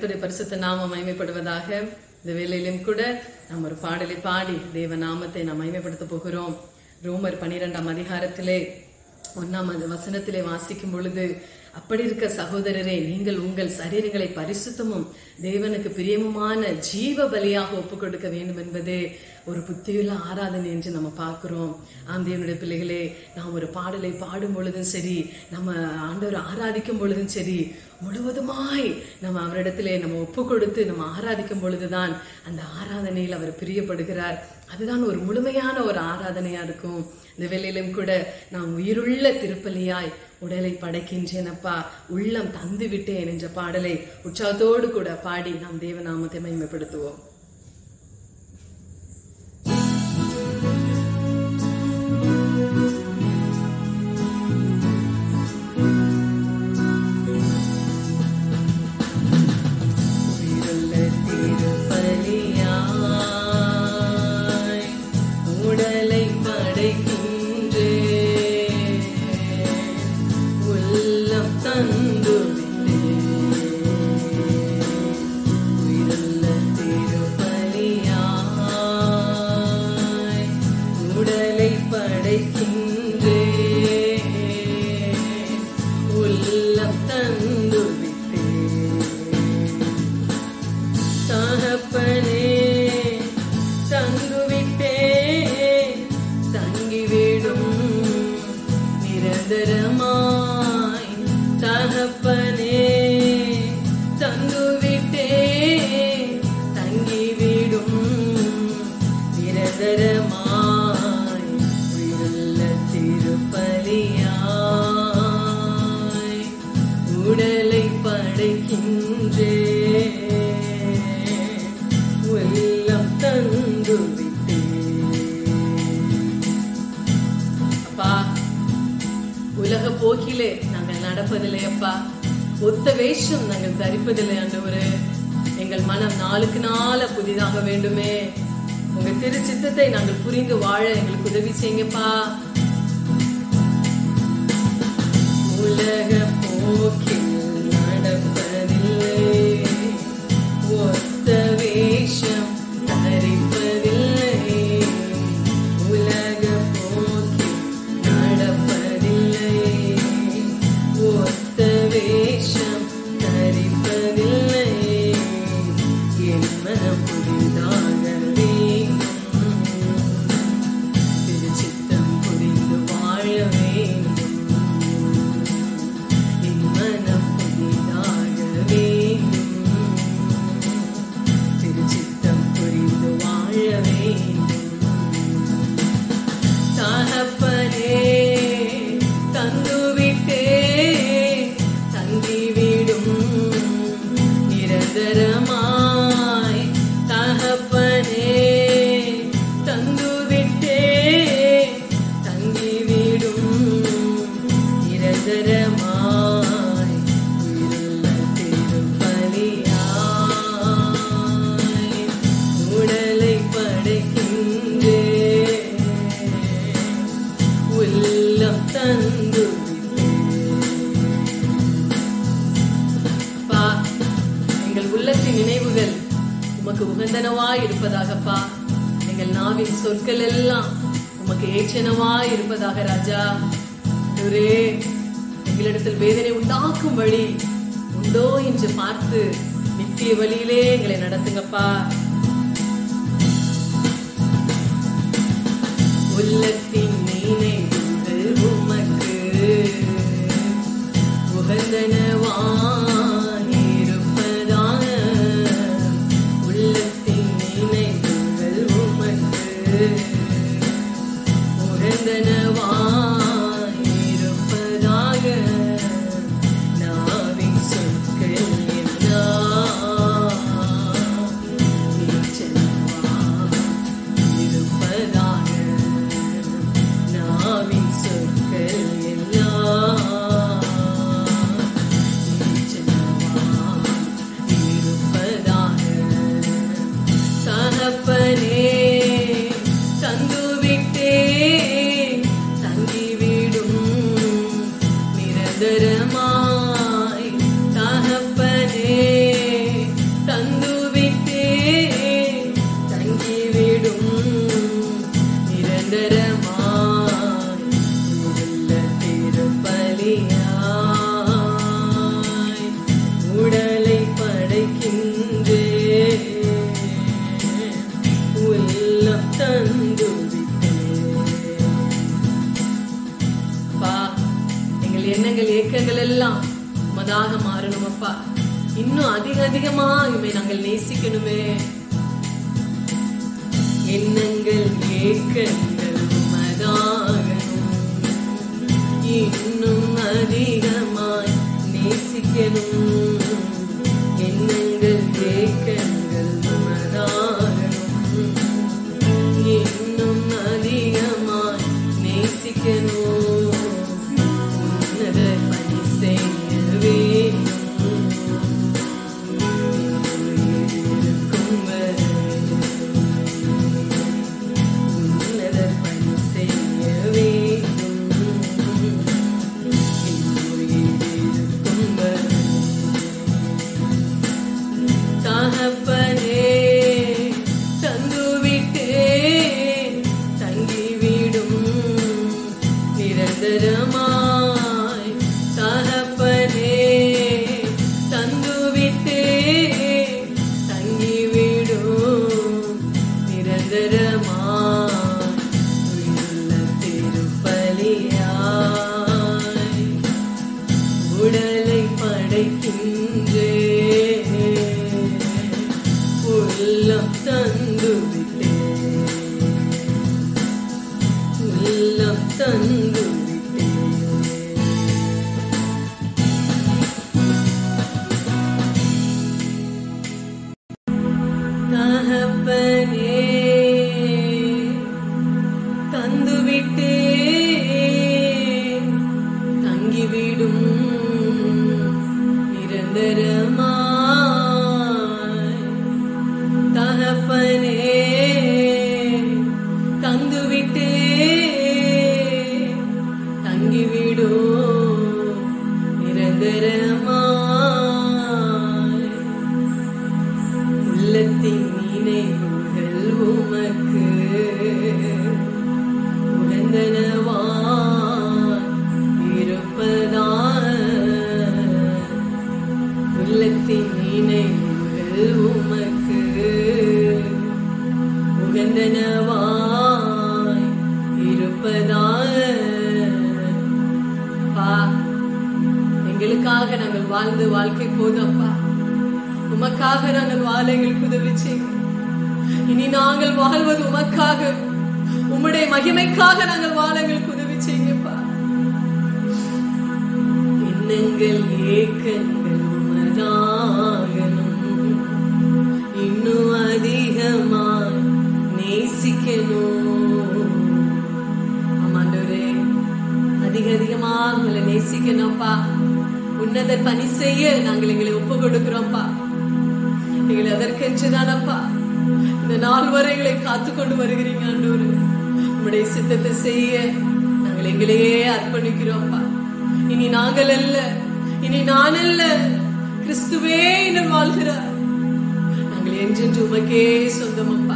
கத்துடைய பரிசுத்த நாமம் மயமைப்படுவதாக இந்த வேலையிலும் கூட நாம் ஒரு பாடலை பாடி தேவ நாமத்தை நாம் மயமைப்படுத்த போகிறோம். ரோமர் பனிரெண்டாம் அதிகாரத்திலே ஒன்னாம் வசனத்திலே வாசிக்கும் பொழுது அப்படி இருக்க சகோதரரே நீங்கள் உங்கள் சரீரங்களை பரிசுத்தமும் தேவனுக்கு பிரியமுமான ஜீவ பலியாக ஒப்பு கொடுக்க வேண்டும் என்பதே ஒரு புத்தியுள்ள ஆராதனை என்று நம்ம பார்க்கிறோம். ஆந்தையனுடைய பிள்ளைகளே நாம் ஒரு பாடலை பாடும் பொழுதும் சரி நம்ம ஆண்டவர் ஆராதிக்கும் பொழுதும் சரி முழுவதுமாய் நம்ம அவரிடத்திலே நம்ம ஒப்பு கொடுத்து நம்ம ஆராதிக்கும் பொழுதுதான் அந்த ஆராதனையில் அவர் பிரியப்படுகிறார். அதுதான் ஒரு முழுமையான ஒரு ஆராதனையா இருக்கும். இந்த வேளையிலும் கூட நான் உயிருள்ள திருப்பலியாய் உடலை படைக்கின்றேனப்பா. உள்ளம் தந்து விட்டேன் என்ற பாடலை உற்சாகத்தோடு கூட பாடி நாம் தேவநாமத்தை மைமைப்படுத்துவோம் மறப்பதில்லை அப்பா. ஒத்த வேஷம் நாங்கள் தரிப்பதில்லை ஆண்டவரே. எங்கள் மனம் நாளுக்கு நாள புதிதாக வேண்டுமே. உங்க திரு சித்தத்தை நாங்கள் புரிந்து வாழ எங்களுக்கு உதவி செய்யுங்கப்பா. உலக போக்கில் உமக்கு இருப்பதாகப்பா எங்கள் நாவின் சொற்கள் எல்லாம் உமக்கு ஏச்சனவா இருப்பதாக ராஜா. ஒரே எங்களிடத்தில் வேதனை உண்டாக்கும் வழி உண்டோ என்று பார்த்து நித்திய வழியிலே எங்களை நடத்துங்கப்பா. உள்ளத்தின் நினைவுகள் உமக்கு உகந்தனவா எண்ணங்கள் ஏக்கங்கள் எல்லாம் மதாக மாறணும் அப்பா. இன்னும் அதிக அதிகமா இவை நாங்கள் நேசிக்கணுமே. எண்ணங்கள் ஏக்கங்கள் மதாகணும் இன்னும் அதிகமாய் நேசிக்கணும். உள்ளம் நாங்கள் வாழ்ந்து வாழ்க்கை அப்பா உமக்காக நாங்கள் வாழ எங்களுக்கு உதவி இனி நாங்கள் வாழ்வது உமக்காக. உம்முடைய மகிமைக்காக நாங்கள் வாழ எங்களுக்கு உதவி செய்யுங்கப்பா எண்ணங்கள் ஏக்கங்கள் உமதாகணும். இன்னும் அதிகமாய் நேசிக்கணும். ஆமாண்டவரே அதிக அதிகமா உங்களை நேசிக்கணும்ப்பா. உன்னத பணி செய்ய நாங்கள் எங்களை ஒப்பு கொடுக்கிறோம்ப்பா எங்களை அதற்கென்றுதானப்பா. இந்த நாள் வரை எங்களை காத்து கொண்டு வருகிறீங்க ஆண்டோரு உங்களுடைய சித்தத்தை செய்ய நாங்கள் எங்களையே அர்ப்பணிக்கிறோம்ப்பா. இனி நாங்கள் அல்ல இனி நான் அல்ல கிறிஸ்துவே இன்னும் வாழ்கிறார். நாங்கள் என்றென்று உமக்கே சொந்தமப்பா.